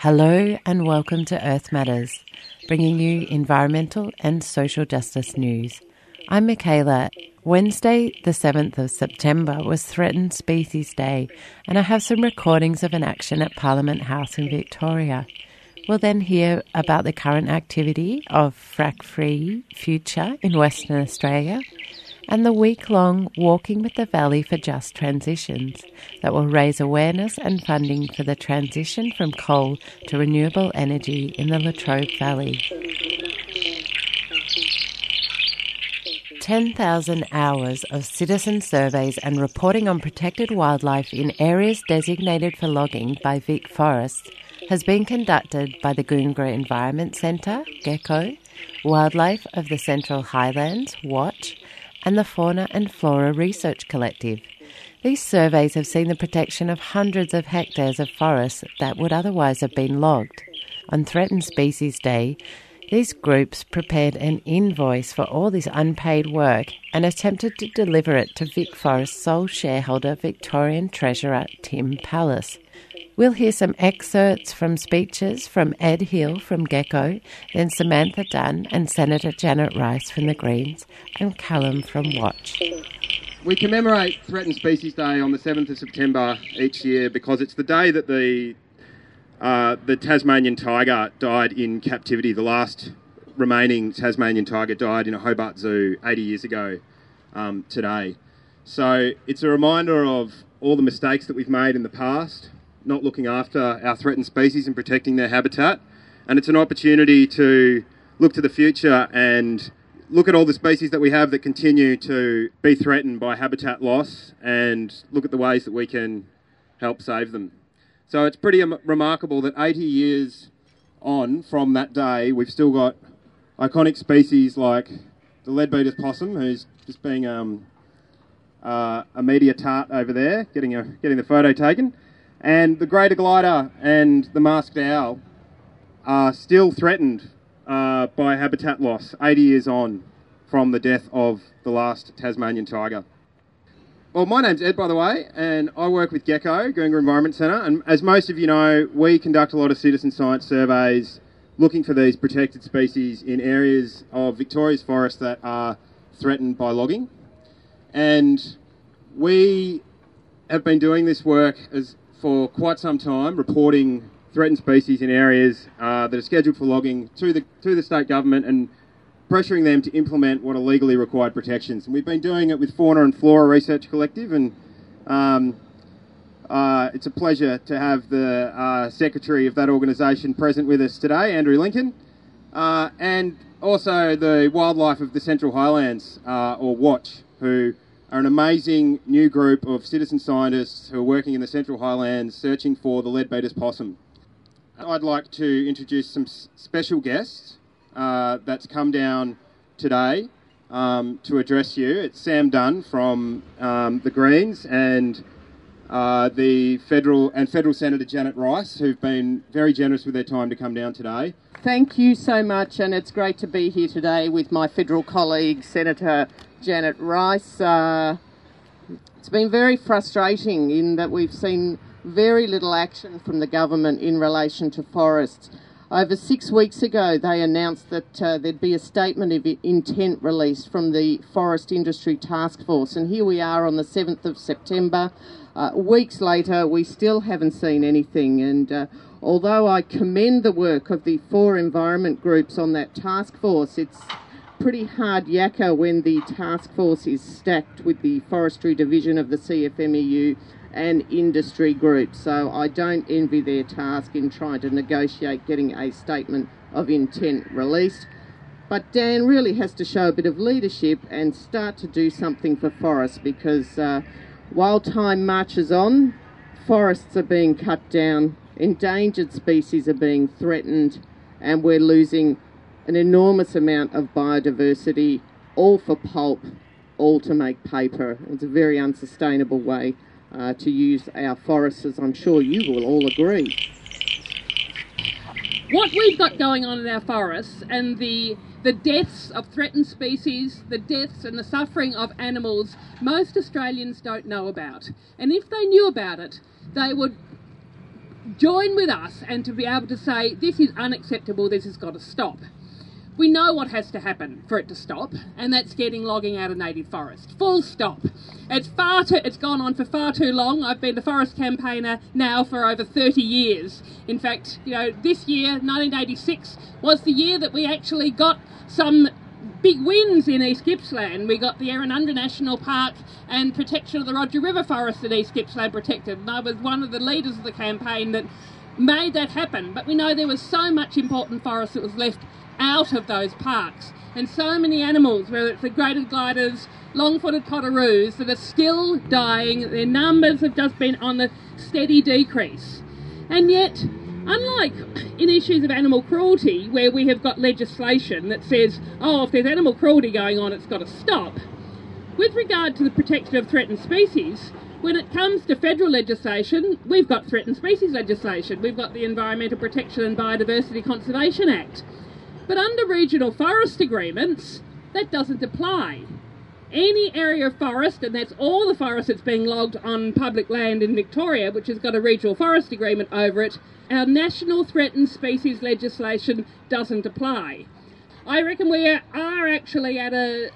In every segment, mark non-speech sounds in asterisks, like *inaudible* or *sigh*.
Hello and welcome to Earth Matters, bringing you environmental and social justice news. I'm Michaela. Wednesday, the 7th of September, was Threatened Species Day, and I have some recordings of an action at Parliament House in Victoria. We'll then hear about the current activity of Frack Free Future in Western Australia and the week long Walking with the Valley for Just Transitions that will raise awareness and funding for the transition from coal to renewable energy in the Latrobe Valley. 10,000 hours of citizen surveys and reporting on protected wildlife in areas designated for logging by Vic Forests has been conducted by the Goongerah Environment Centre, GECO, Wildlife of the Central Highlands, WATCH, and the Fauna and Flora Research Collective. These surveys have seen the protection of hundreds of hectares of forests that would otherwise have been logged. On Threatened Species Day, these groups prepared an invoice for all this unpaid work and attempted to deliver it to Vic Forest's sole shareholder, Victorian Treasurer Tim Pallas. We'll hear some excerpts from speeches from Ed Hill from GECO, then Samantha Dunn and Senator Janet Rice from the Greens, and Callum from Watch. We commemorate Threatened Species Day on the 7th of September each year because it's the day that the uh, the Tasmanian tiger died in captivity. The last remaining Tasmanian tiger died in a Hobart Zoo 80 years ago um, today. So it's a reminder of all the mistakes that we've made in the past, not looking after our threatened species and protecting their habitat. And it's an opportunity to look to the future and look at all the species that we have that continue to be threatened by habitat loss and look at the ways that we can help save them. So it's pretty remarkable that 80 years on from that day, we've still got iconic species like the leadbeater's possum, who's just being um, uh, a media tart over there, getting, a, getting the photo taken. And the greater glider and the masked owl are still threatened uh, by habitat loss 80 years on from the death of the last Tasmanian tiger. Well, my name's Ed, by the way, and I work with GECO, Goongerah Environment Centre. And as most of you know, we conduct a lot of citizen science surveys looking for these protected species in areas of Victoria's forest that are threatened by logging. And we have been doing this work as for quite some time, reporting threatened species in areas uh, that are scheduled for logging to the to the state government and pressuring them to implement what are legally required protections. And we've been doing it with Fauna and Flora Research Collective, and um, uh, it's a pleasure to have the uh, secretary of that organisation present with us today, Andrew Lincoln, uh, and also the wildlife of the Central Highlands, uh, or Watch, who are an amazing new group of citizen scientists who are working in the Central Highlands searching for the leadbeater's possum. I'd like to introduce some special guests uh, that's come down today um, to address you. It's Sam Dunn from um, the Greens and uh, the federal and federal Senator Janet Rice, who've been very generous with their time to come down today. Thank you so much, and it's great to be here today with my federal colleague, Senator Janet Rice. Uh, it's been very frustrating in that we've seen very little action from the government in relation to forests. Over six weeks ago, they announced that uh, there'd be a statement of intent released from the Forest Industry Task Force, and here we are on the 7th of September. Uh, weeks later, we still haven't seen anything, and uh, although I commend the work of the four environment groups on that task force, it's pretty hard yakka when the task force is stacked with the forestry division of the CFMEU and industry groups. So I don't envy their task in trying to negotiate getting a statement of intent released. But Dan really has to show a bit of leadership and start to do something for forests because uh, while time marches on, forests are being cut down, endangered species are being threatened, and we're losing an enormous amount of biodiversity, all for pulp, all to make paper. It's a very unsustainable way uh, to use our forests, as I'm sure you will all agree. What we've got going on in our forests and the the deaths of threatened species, the deaths and the suffering of animals, most Australians don't know about. And if they knew about it, they would join with us and to be able to say, this is unacceptable, this has got to stop. We know what has to happen for it to stop, and that's getting logging out of native forest. Full stop. It's far too, it's gone on for far too long. I've been the forest campaigner now for over 30 years. In fact, you know, this year, 1986, was the year that we actually got some big wins in East Gippsland. We got the Errinundra National Park and protection of the Rodger River Forest in East Gippsland protected. And I was one of the leaders of the campaign that made that happen. But we know there was so much important forest that was left out of those parks. And so many animals, whether it's the greater gliders, long-footed potoroos, that are still dying. Their numbers have just been on the steady decrease. And yet, unlike in issues of animal cruelty, where we have got legislation that says, oh, if there's animal cruelty going on, it's got to stop, with regard to the protection of threatened species, when it comes to federal legislation, we've got threatened species legislation. We've got the Environmental Protection and Biodiversity Conservation Act. But under regional forest agreements, that doesn't apply. Any area of forest, and that's all the forest that's being logged on public land in Victoria, which has got a regional forest agreement over it, our national threatened species legislation doesn't apply. I reckon we are actually at a,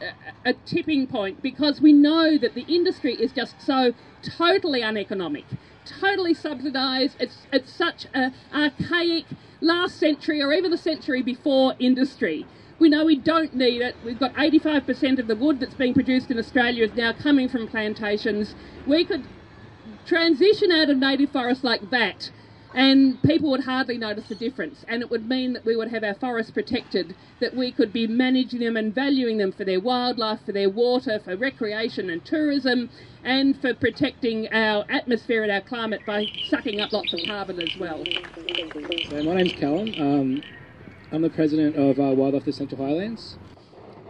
a, tipping point because we know that the industry is just so totally uneconomic, totally subsidised. It's, it's such an archaic last century or even the century before industry. We know we don't need it. We've got 85% of the wood that's being produced in Australia is now coming from plantations. We could transition out of native forests like that and people would hardly notice the difference. And it would mean that we would have our forests protected, that we could be managing them and valuing them for their wildlife, for their water, for recreation and tourism, and for protecting our atmosphere and our climate by sucking up lots of carbon as well. So my name's Callum. Um, I'm the president of uh, Wildlife of the Central Highlands.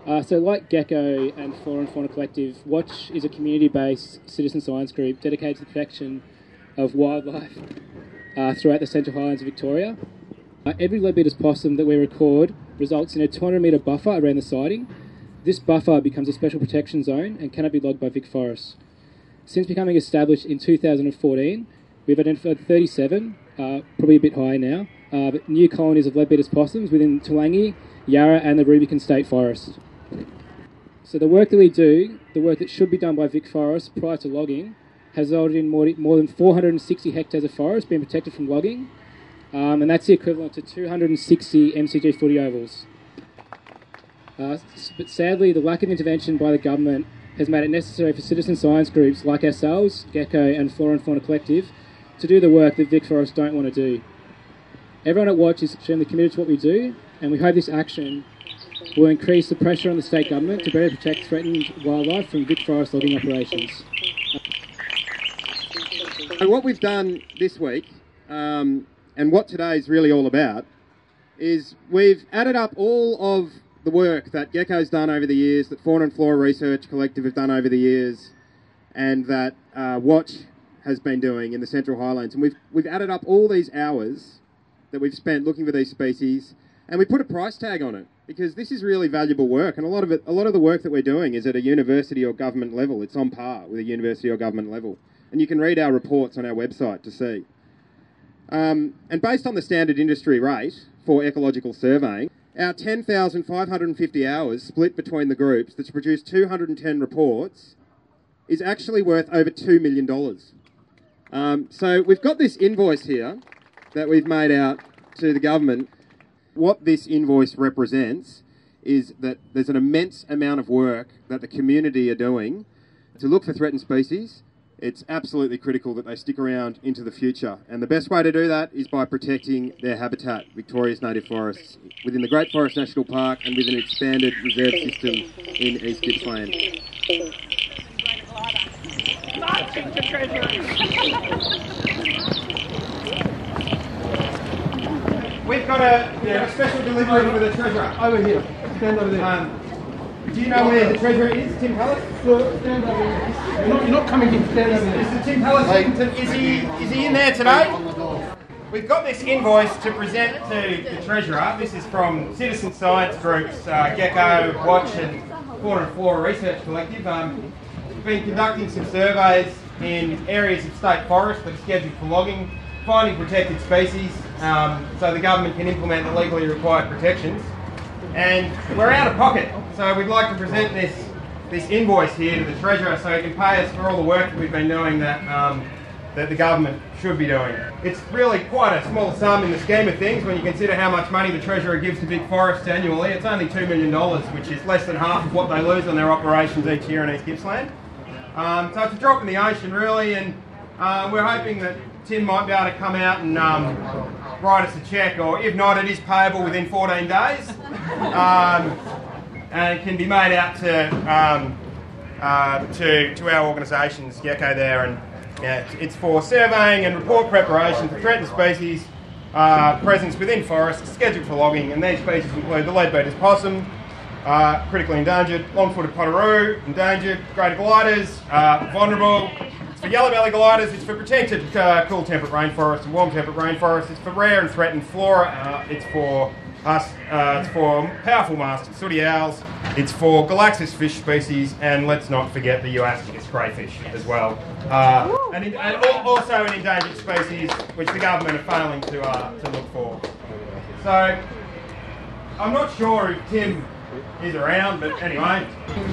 Uh, so, like GECO and Flora and Fauna Collective, Watch is a community based citizen science group dedicated to the protection of wildlife uh, throughout the Central Highlands of Victoria. Uh, every leadbeater's possum that we record results in a 200 metre buffer around the siding. This buffer becomes a special protection zone and cannot be logged by Vic Forest. Since becoming established in 2014, we've identified 37, uh, probably a bit higher now, uh, but new colonies of leadbeater's possums within Toolangi, Yarra, and the Rubicon State Forest. So the work that we do, the work that should be done by Vic Forest prior to logging, has resulted in more, more than 460 hectares of forest being protected from logging, um, and that's the equivalent to 260 MCG footy ovals. Uh, but sadly, the lack of intervention by the government has made it necessary for citizen science groups like ourselves, GECO and Flora and Fauna Collective, to do the work that Vic Forest don't want to do. Everyone at Watch is extremely committed to what we do, and we hope this action will increase the pressure on the state government to better protect threatened wildlife from Vic Forest logging operations. So what we've done this week, um, and what today is really all about, is we've added up all of the work that GECO's done over the years, that Fauna and Flora Research Collective have done over the years, and that uh, Watch has been doing in the Central Highlands. And we've, we've added up all these hours that we've spent looking for these species, and we put a price tag on it because this is really valuable work, and a lot of it, a lot of the work that we're doing is at a university or government level. It's on par with a university or government level and you can read our reports on our website to see. Um, and based on the standard industry rate for ecological surveying, our 10,550 hours split between the groups that's produced 210 reports is actually worth over $2 million. Um, so we've got this invoice here that we've made out to the government. What this invoice represents is that there's an immense amount of work that the community are doing to look for threatened species, it's absolutely critical that they stick around into the future. And the best way to do that is by protecting their habitat, Victoria's native forests, within the Great Forest National Park and with an expanded reserve system in East Gippsland. We've got a, yeah, a special delivery for the treasurer. Over here. Stand over there. Um, do you know where the treasurer is, Tim Pallas? stand over there. You're not, you're not coming in. Stand over there. Mr. Tim Pallas, is he, is he in there today? We've got this invoice to present to the Treasurer. This is from citizen science groups uh, GECO, Watch and Fauna and Flora Research Collective. Um, we've been conducting some surveys in areas of state forest that are scheduled for logging finding protected species um, so the government can implement the legally required protections. And we're out of pocket, so we'd like to present this this invoice here to the Treasurer so he can pay us for all the work that we've been doing that, um, that the government should be doing. It's really quite a small sum in the scheme of things when you consider how much money the Treasurer gives to Vic Forest annually. It's only $2 million, which is less than half of what they lose on their operations each year in East Gippsland. Um, so it's a drop in the ocean, really, and uh, we're hoping that Tim might be able to come out and um, write us a cheque, or if not, it is payable within 14 days. *laughs* Um, and it can be made out to um, uh, to, to our organisations, GECO there, and yeah, it's for surveying and report preparation for threatened species uh, presence within forests scheduled for logging, and these species include the leadbeater's possum, uh, critically endangered, long-footed potoroo, endangered, greater gliders, uh, vulnerable. It's for yellow belly gliders. It's for protected uh, cool temperate rainforests and warm temperate rainforests. It's for rare and threatened flora. Uh, it's for uh, it's for powerful masked sooty owls. It's for Galaxias fish species, and let's not forget the Euastacus crayfish as well. Uh, and, in, and al- also an endangered species which the government are failing to uh, to look for. So I'm not sure if Tim is around, but anyway.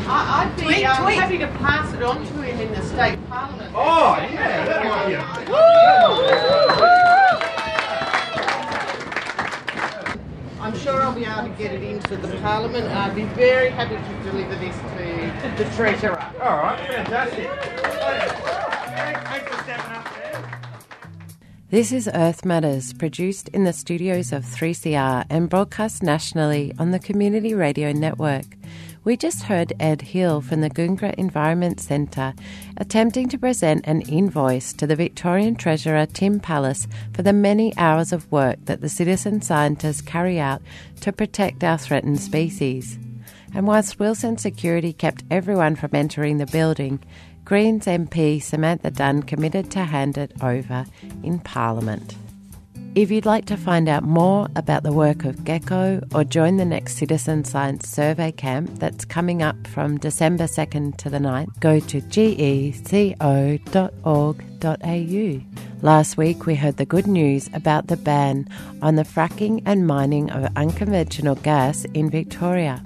I, I'd be um, happy to pass it on to him in the state parliament. Oh yeah, that might be. A- sure I'll be able to get it into the parliament. I'd be very happy to deliver this to the treasurer. All right, fantastic. Thanks for stepping up there. This is Earth Matters, produced in the studios of 3CR and broadcast nationally on the Community Radio Network. We just heard Ed Hill from the Goongerah Environment Centre attempting to present an invoice to the Victorian Treasurer Tim Pallas for the many hours of work that the citizen scientists carry out to protect our threatened species. And whilst Wilson Security kept everyone from entering the building, Greens MP Samantha Dunn committed to hand it over in Parliament. If you'd like to find out more about the work of Gecko or join the next Citizen Science Survey Camp that's coming up from December 2nd to the 9th, go to geco.org.au. Last week we heard the good news about the ban on the fracking and mining of unconventional gas in Victoria.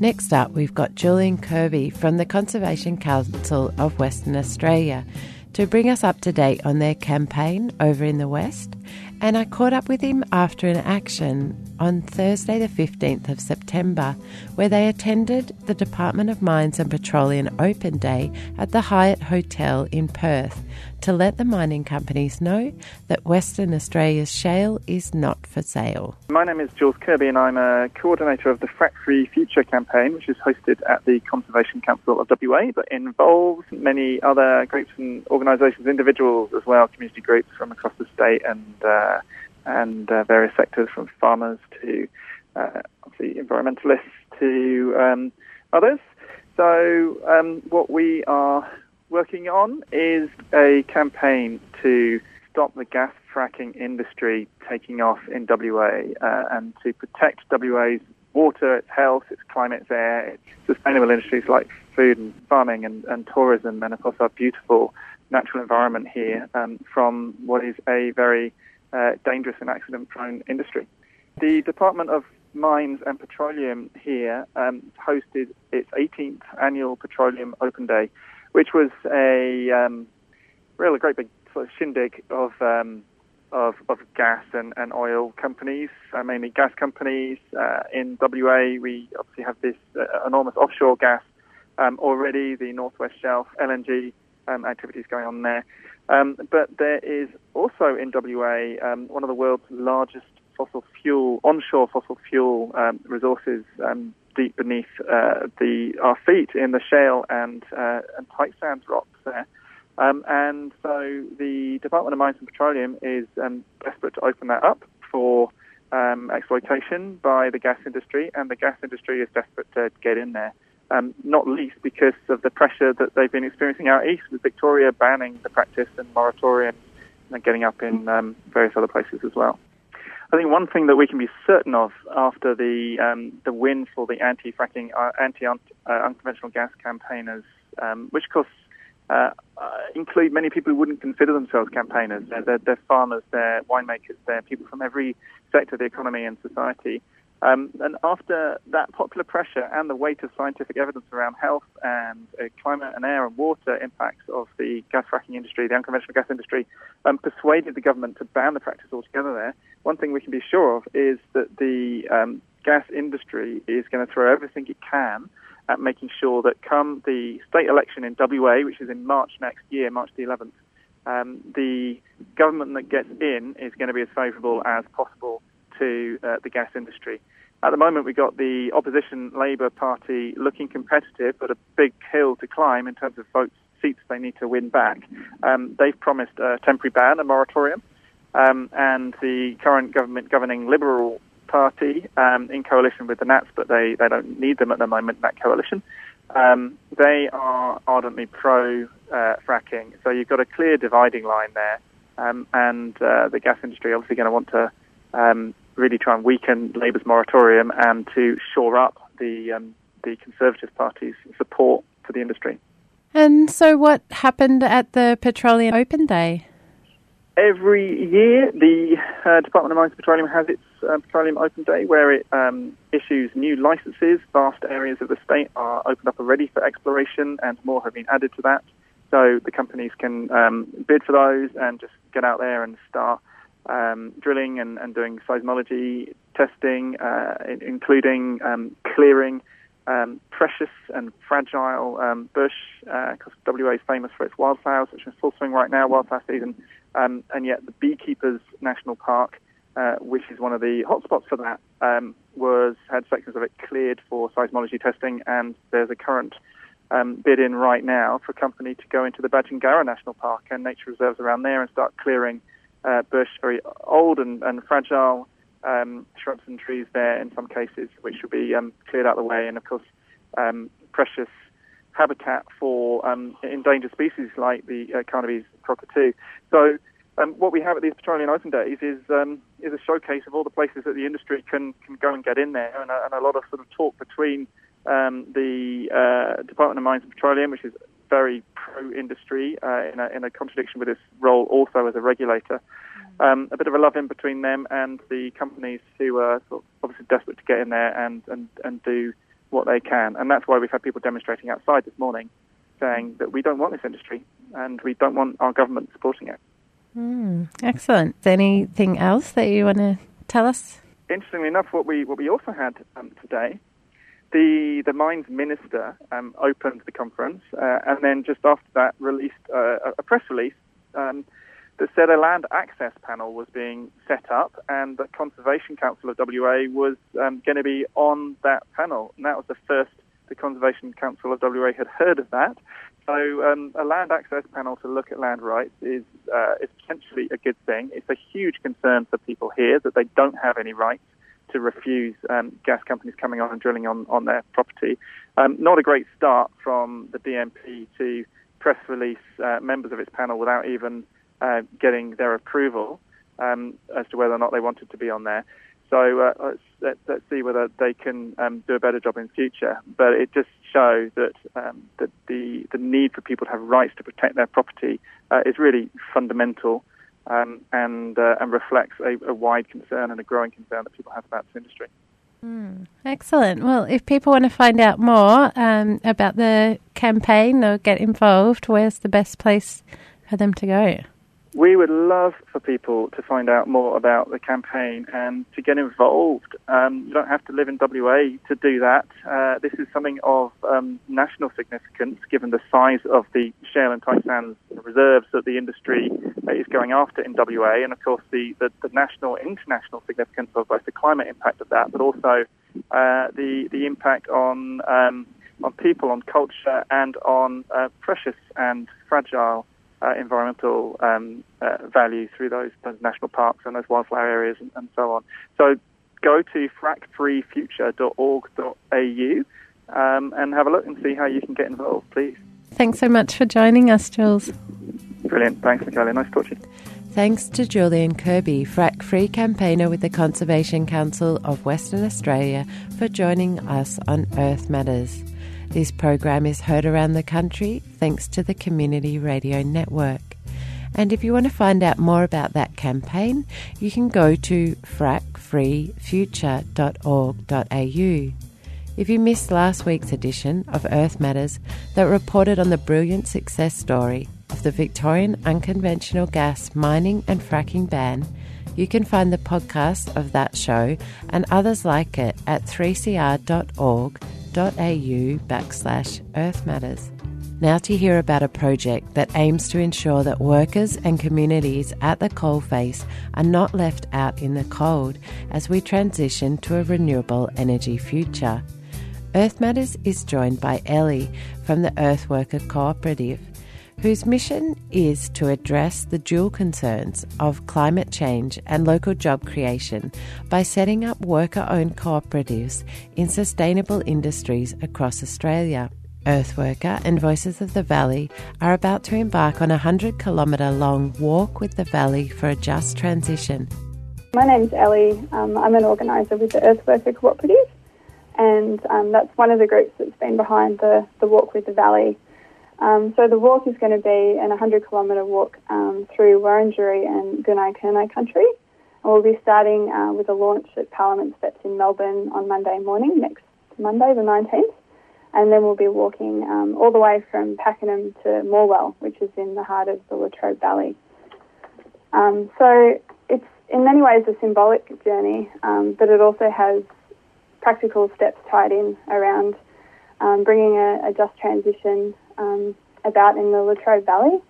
Next up, we've got Julian Kirby from the Conservation Council of Western Australia to bring us up to date on their campaign over in the West. And I caught up with him after an action on Thursday, the 15th of September, where they attended the Department of Mines and Petroleum Open Day at the Hyatt Hotel in Perth to let the mining companies know that Western Australia's shale is not for sale. My name is Jules Kirby, and I'm a coordinator of the Frack Free Future campaign, which is hosted at the Conservation Council of WA, but involves many other groups and organisations, individuals as well, community groups from across the state, and uh, and uh, various sectors, from farmers to uh, obviously environmentalists to um, others. So um, what we are working on is a campaign to stop the gas fracking industry taking off in WA uh, and to protect WA's water, its health, its climate, its air, its sustainable industries like food and farming and, and tourism, and of course our beautiful natural environment here um, from what is a very uh, dangerous and accident-prone industry. The Department of Mines and Petroleum here um, hosted its 18th annual Petroleum Open Day, which was a um, really great big sort of shindig of um, of, of gas and, and oil companies, uh, mainly gas companies. Uh, in WA, we obviously have this uh, enormous offshore gas um, already, the Northwest Shelf LNG um, activities going on there. Um, but there is also in WA um, one of the world's largest fossil fuel, onshore fossil fuel um, resources um, deep beneath uh, the our feet in the shale and uh, and tight sands rocks there. Um, and so the Department of Mines and Petroleum is um, desperate to open that up for um, exploitation by the gas industry, and the gas industry is desperate to get in there. Um, not least because of the pressure that they've been experiencing out east, with Victoria banning the practice and moratorium, and getting up in um, various other places as well. I think one thing that we can be certain of after the um, the win for the anti-fracking, uh, anti-unconventional gas campaigners, um, which of course uh, uh, include many people who wouldn't consider themselves campaigners. They're, they're, they're, farmers, they're winemakers, they're people from every sector of the economy and society. Um, and after that popular pressure and the weight of scientific evidence around health and uh, climate and air and water impacts of the gas fracking industry, the unconventional gas industry, um, persuaded the government to ban the practice altogether there, one thing we can be sure of is that the um, gas industry is going to throw everything it can at making sure that come the state election in WA, which is in March next year, March the 11th, um, the government that gets in is going to be as favourable as possible to uh, the gas industry. At the moment, we've got the opposition Labour Party looking competitive, but a big hill to climb in terms of votes, seats they need to win back. Um, they've promised a temporary ban, a moratorium, um, and the current government governing Liberal Party um, in coalition with the Nats, but they, they don't need them at the moment that coalition. Um, they are ardently pro uh, fracking, so you've got a clear dividing line there. Um, and uh, the gas industry obviously going to want to um, really try and weaken Labour's moratorium and to shore up the um, the Conservative Party's support for the industry. And so, what happened at the Petroleum Open Day? Every year, the uh, Department of Mines and Petroleum has its uh, Petroleum Open Day where it um, issues new licenses. Vast areas of the state are opened up already for exploration, and more have been added to that. So the companies can um, bid for those and just get out there and start um, drilling and, and, doing seismology testing, uh, including um, clearing um, precious and fragile um, bush, because uh, WA is famous for its wildflowers, which in full swing right now, wildflower season. Um, and yet, the Beekeepers National Park, uh, which is one of the hotspots for that, um, was had sections of it cleared for seismology testing, and there's a current um, bid in right now for a company to go into the Badgingarra National Park and nature reserves around there and start clearing uh, bush, very old and, and fragile um, shrubs and trees there in some cases, which will be um, cleared out of the way, and of course, um, precious habitat for um, endangered species like the uh, Carnaby's cockatoo. So, um, what we have at these Petroleum Open Days is um, is a showcase of all the places that the industry can can go and get in there, and a, and a lot of sort of talk between the uh, Department of Mines and Petroleum, which is very pro-industry uh, in, a, in a contradiction with its role also as a regulator. Um, a bit of a love in between them and the companies who are sort of obviously desperate to get in there and, and, and do what they can. And that's why we've had people demonstrating outside this morning saying that we don't want this industry and we don't want our government supporting it. Mm, excellent. Anything else that you want to tell us? Interestingly enough, what we what we also had um, today the the mines minister um, opened the conference, uh, and then just after that released uh, a press release um, that said a land access panel was being set up, and the Conservation Council of WA was um, going to be on that panel. And that was the first the Conservation Council of WA had heard of that. So um, a land access panel to look at land rights is uh, is potentially a good thing. It's a huge concern for people here that they don't have any rights to refuse um, gas companies coming on and drilling on, on their property. Um, not a great start from the DMP to press release uh, members of its panel without even uh, getting their approval um, as to whether or not they wanted to be on there. So uh, let's, let, us see whether they can um, do a better job in future. But it just shows that um, that the the need for people to have rights to protect their property uh, is really fundamental um, and uh, and reflects a, a, wide concern and a growing concern that people have about this industry. Mm, excellent. Well, if people want to find out more um, about the campaign or get involved, where's the best place for them to go? We would love for people to find out more about the campaign and to get involved. Um, you don't have to live in WA to do that. Uh, this is something of um, national significance given the size of the shale and tight sands reserves that the industry is going after in WA, and of course the, the, the national international significance of both the climate impact of that, but also uh, the the impact on um, on people, on culture, and on uh, precious and fragile uh, environmental um, uh, value through those, those, national parks and those wildflower areas and, and so on. So go to frackfreefuture.org.au um, and have a look and see how you can get involved, please. Thanks so much for joining us, Jules. Brilliant. Thanks, Michaela. Nice to talk to you. Thanks to Julian Kirby, frack free campaigner with the Conservation Council of Western Australia, for joining us on Earth Matters. This program is heard around the country thanks to the Community Radio Network. And if you want to find out more about that campaign, you can go to frackfreefuture.org.au. If you missed last week's edition of Earth Matters that reported on the brilliant success story of the Victorian unconventional gas mining and fracking ban, you can find the podcast of that show and others like it at 3cr.org.au backslash Earth Matters. Now to hear about a project that aims to ensure that workers and communities at the coalface are not left out in the cold as we transition to a renewable energy future. Earth Matters is joined by Ellie from the Earthworker Cooperative, whose mission is to address the dual concerns of climate change and local job creation by setting up worker owned cooperatives in sustainable industries across Australia. Earthworker and Voices of the Valley are about to embark on a 100 kilometre long walk with the Valley for a just transition. My name's Ellie. Um, I'm an organiser with the Earthworker Cooperative, and um, that's one of the groups that's been behind the, the Walk with the Valley. Um, so the walk is going to be an 100 kilometre walk um, through Wurundjeri and Gunai Kurnai country. We'll be starting uh, with a launch at Parliament Steps in Melbourne on Monday morning, next Monday, the 19th and then we'll be walking um, all the way from Pakenham to Morwell, which is in the heart of the Latrobe Valley. Um, so it's in many ways a symbolic journey, um, but it also has practical steps tied in around um, bringing a, a, just transition um, about in the Latrobe Valley.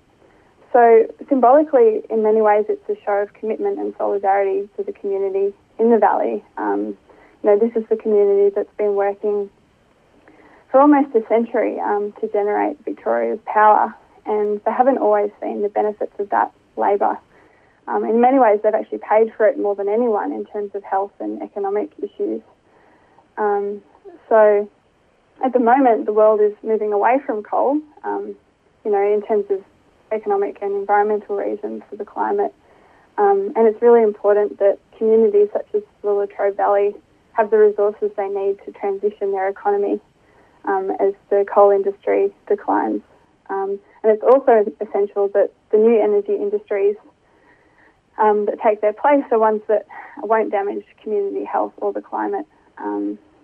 So symbolically, in many ways, it's a show of commitment and solidarity to the community in the valley. Um, you know, this is the community that's been working for almost a century um, to generate Victoria's power, and they haven't always seen the benefits of that labour. Um, in many ways, they've actually paid for it more than anyone in terms of health and economic issues. Um, so, at the moment, the world is moving away from coal, um, you know, in terms of economic and environmental reasons for the climate. Um, and it's really important that communities such as the Latrobe Valley have the resources they need to transition their economy um, as the coal industry declines. Um, and it's also essential that the new energy industries um, that take their place are ones that won't damage community health or the climate.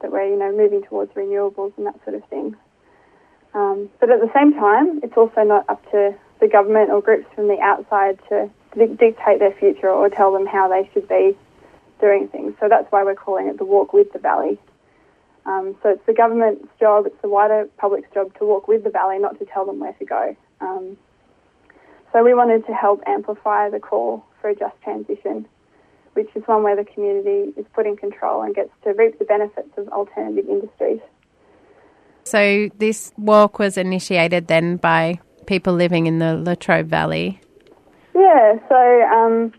That we're, you know, moving towards renewables and that sort of thing. Um, but at the same time, it's also not up to the government or groups from the outside to dictate their future or tell them how they should be doing things. So that's why we're calling it the Walk with the Valley. Um, so it's the government's job, it's the wider public's job to walk with the valley, not to tell them where to go. Um, so we wanted to help amplify the call for a just transition, which is one where the community is put in control and gets to reap the benefits of alternative industries. So this walk was initiated then by people living in the Latrobe Valley. Yeah, so um,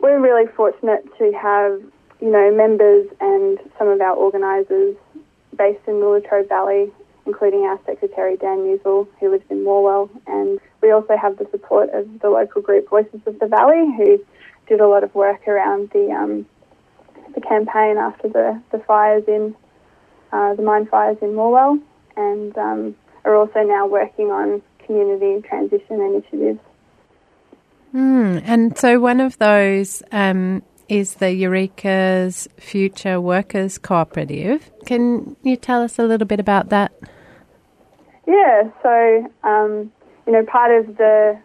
we're really fortunate to have you know members and some of our organisers based in the Latrobe Valley, including our secretary Dan Newsel, who lives in Morwell, and we also have the support of the local group Voices of the Valley, who did a lot of work around the um, the campaign after the, the fires in uh, the mine fires in Morwell, and um, are also now working on community transition initiatives. Mm, and so one of those um, is the Eureka's Future Workers Cooperative. Can you tell us a little bit about that? Yeah, so um, you know, part of the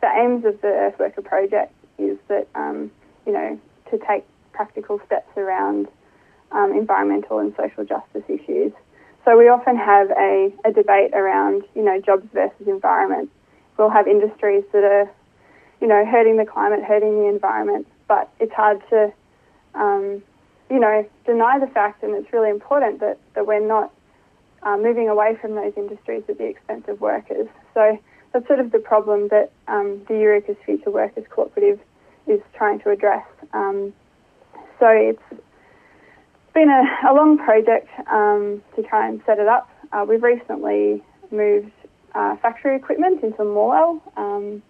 the aims of the Earthworker project is that um, you know to take practical steps around um, environmental and social justice issues. So we often have a, a debate around you know jobs versus environment. We'll have industries that are you know hurting the climate, hurting the environment, but it's hard to, um, you know, deny the fact, and it's really important that, that we're not uh, moving away from those industries at the expense of workers. So that's sort of the problem that um, the Eureka's Future Workers Cooperative is trying to address. Um, so it's been a, a long project um, to try and set it up. Uh, we've recently moved uh, factory equipment into Morwell. Um,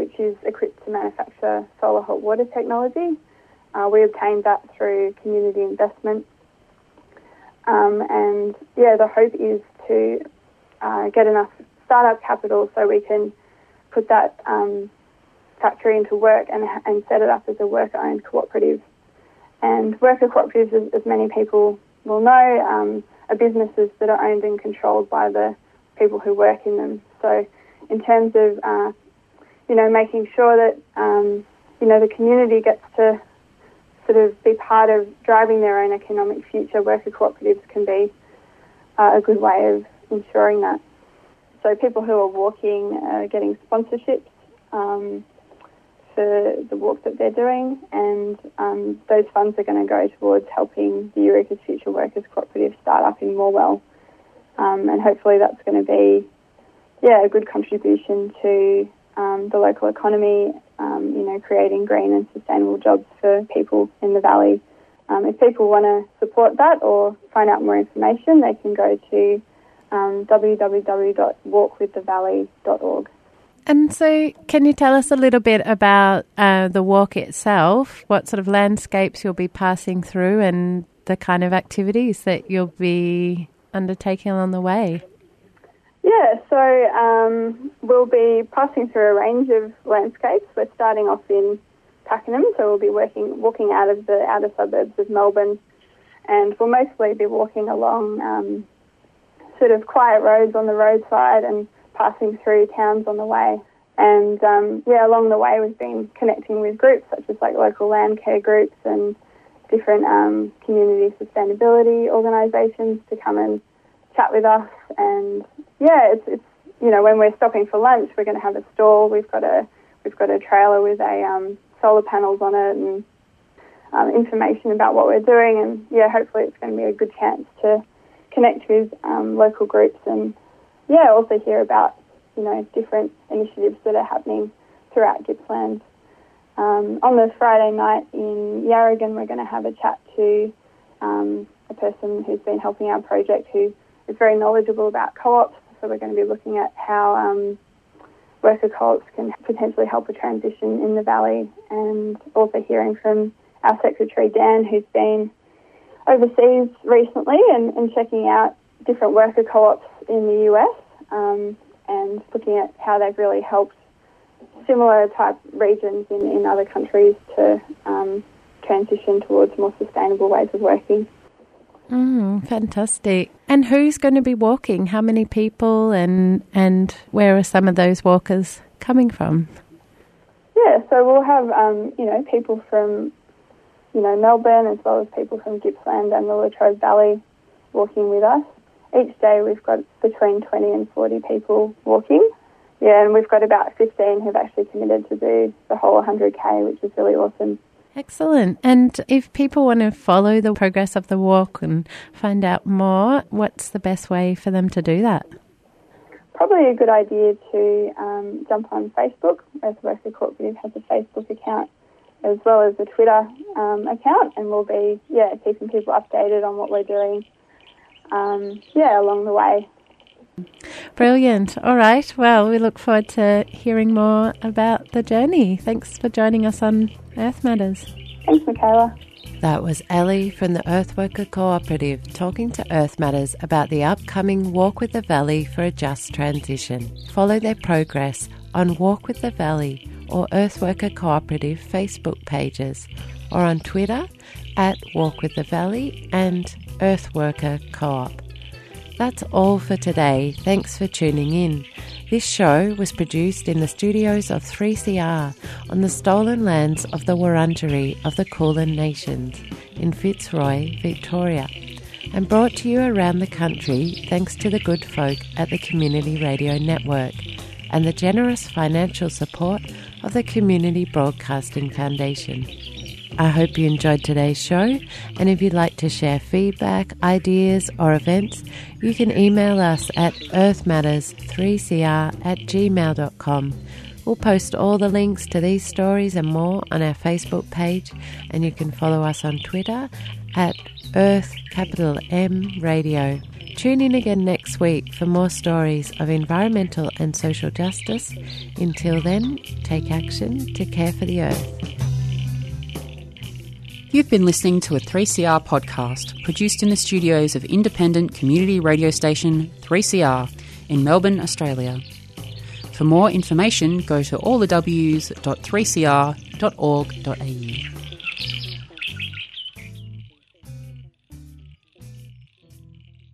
which is equipped to manufacture solar hot water technology. Uh, we obtained that through community investment. Um, and yeah, the hope is to uh, get enough startup capital so we can put that um, factory into work and, and set it up as a worker-owned cooperative. And worker cooperatives, as, as many people will know, um, are businesses that are owned and controlled by the people who work in them. So, in terms of uh, you know making sure that um, you know the community gets to sort of be part of driving their own economic future, worker cooperatives can be uh, a good way of ensuring that. So people who are walking are getting sponsorships um, for the walk that they're doing, and um, those funds are going to go towards helping the Eureka's Future Workers Cooperative start up in Morwell. Um, and hopefully that's going to be, yeah, a good contribution to um, the local economy, um, you know, creating green and sustainable jobs for people in the valley. Um, if people want to support that or find out more information, they can go to um, www.walkwiththevalley.org. And so, can you tell us a little bit about uh, the walk itself? What sort of landscapes you'll be passing through and the kind of activities that you'll be undertaking along the way? Yeah, so um, we'll be passing through a range of landscapes. We're starting off in Pakenham, so we'll be working, walking out of the outer suburbs of Melbourne, and we'll mostly be walking along um, sort of quiet roads on the roadside and passing through towns on the way. And um, yeah, along the way we've been connecting with groups such as like local land care groups and different um, community sustainability organisations to come and chat with us. And yeah, it's, it's you know when we're stopping for lunch, we're going to have a stall. We've got a we've got a trailer with a um, solar panels on it and um, information about what we're doing. And yeah, hopefully it's going to be a good chance to connect with um, local groups and yeah, also hear about you know different initiatives that are happening throughout Gippsland. Um, on the Friday night in Yarragon, we're going to have a chat to um, a person who's been helping our project who is very knowledgeable about co-ops. So we're going to be looking at how um, worker co-ops can potentially help a transition in the valley, and also hearing from our secretary Dan, who's been overseas recently and, and checking out different worker co-ops in the US um, and looking at how they've really helped similar type regions in, in other countries to um, transition towards more sustainable ways of working. Mm, fantastic. And who's going to be walking? How many people and and where are some of those walkers coming from? Yeah, so we'll have um, you know people from you know Melbourne as well as people from Gippsland and the Latrobe Valley walking with us. Each day we've got between 20 and 40 people walking. Yeah, and we've got about 15 who've actually committed to do the whole 100k, which is really awesome. Excellent. And if people want to follow the progress of the walk and find out more, what's the best way for them to do that? Probably a good idea to um, jump on Facebook. Earth Worker Cooperative has a Facebook account as well as a Twitter um, account, and we'll be yeah keeping people updated on what we're doing. Um, yeah, along the way. Brilliant. All right. Well, we look forward to hearing more about the journey. Thanks for joining us on Earth Matters. Thanks, Michaela. That was Ellie from the Earthworker Cooperative talking to Earth Matters about the upcoming Walk with the Valley for a Just Transition. Follow their progress on Walk with the Valley or Earthworker Cooperative Facebook pages or on Twitter at Walk with the Valley and Earthworker Co-op. That's all for today. Thanks for tuning in. This show was produced in the studios of 3CR on the stolen lands of the Wurundjeri of the Kulin Nations in Fitzroy, Victoria, and brought to you around the country thanks to the good folk at the Community Radio Network and the generous financial support of the Community Broadcasting Foundation. I hope you enjoyed today's show, and if you'd like to share feedback, ideas, or events, you can email us at earthmatters3cr at gmail.com. We'll post all the links to these stories and more on our Facebook page, and you can follow us on Twitter at Earth Capital M Radio. Tune in again next week for more stories of environmental and social justice. Until then, take action to care for the earth. You've been listening to a 3CR podcast produced in the studios of independent community radio station 3CR in Melbourne, Australia. For more information, go to allthews.3cr.org.au.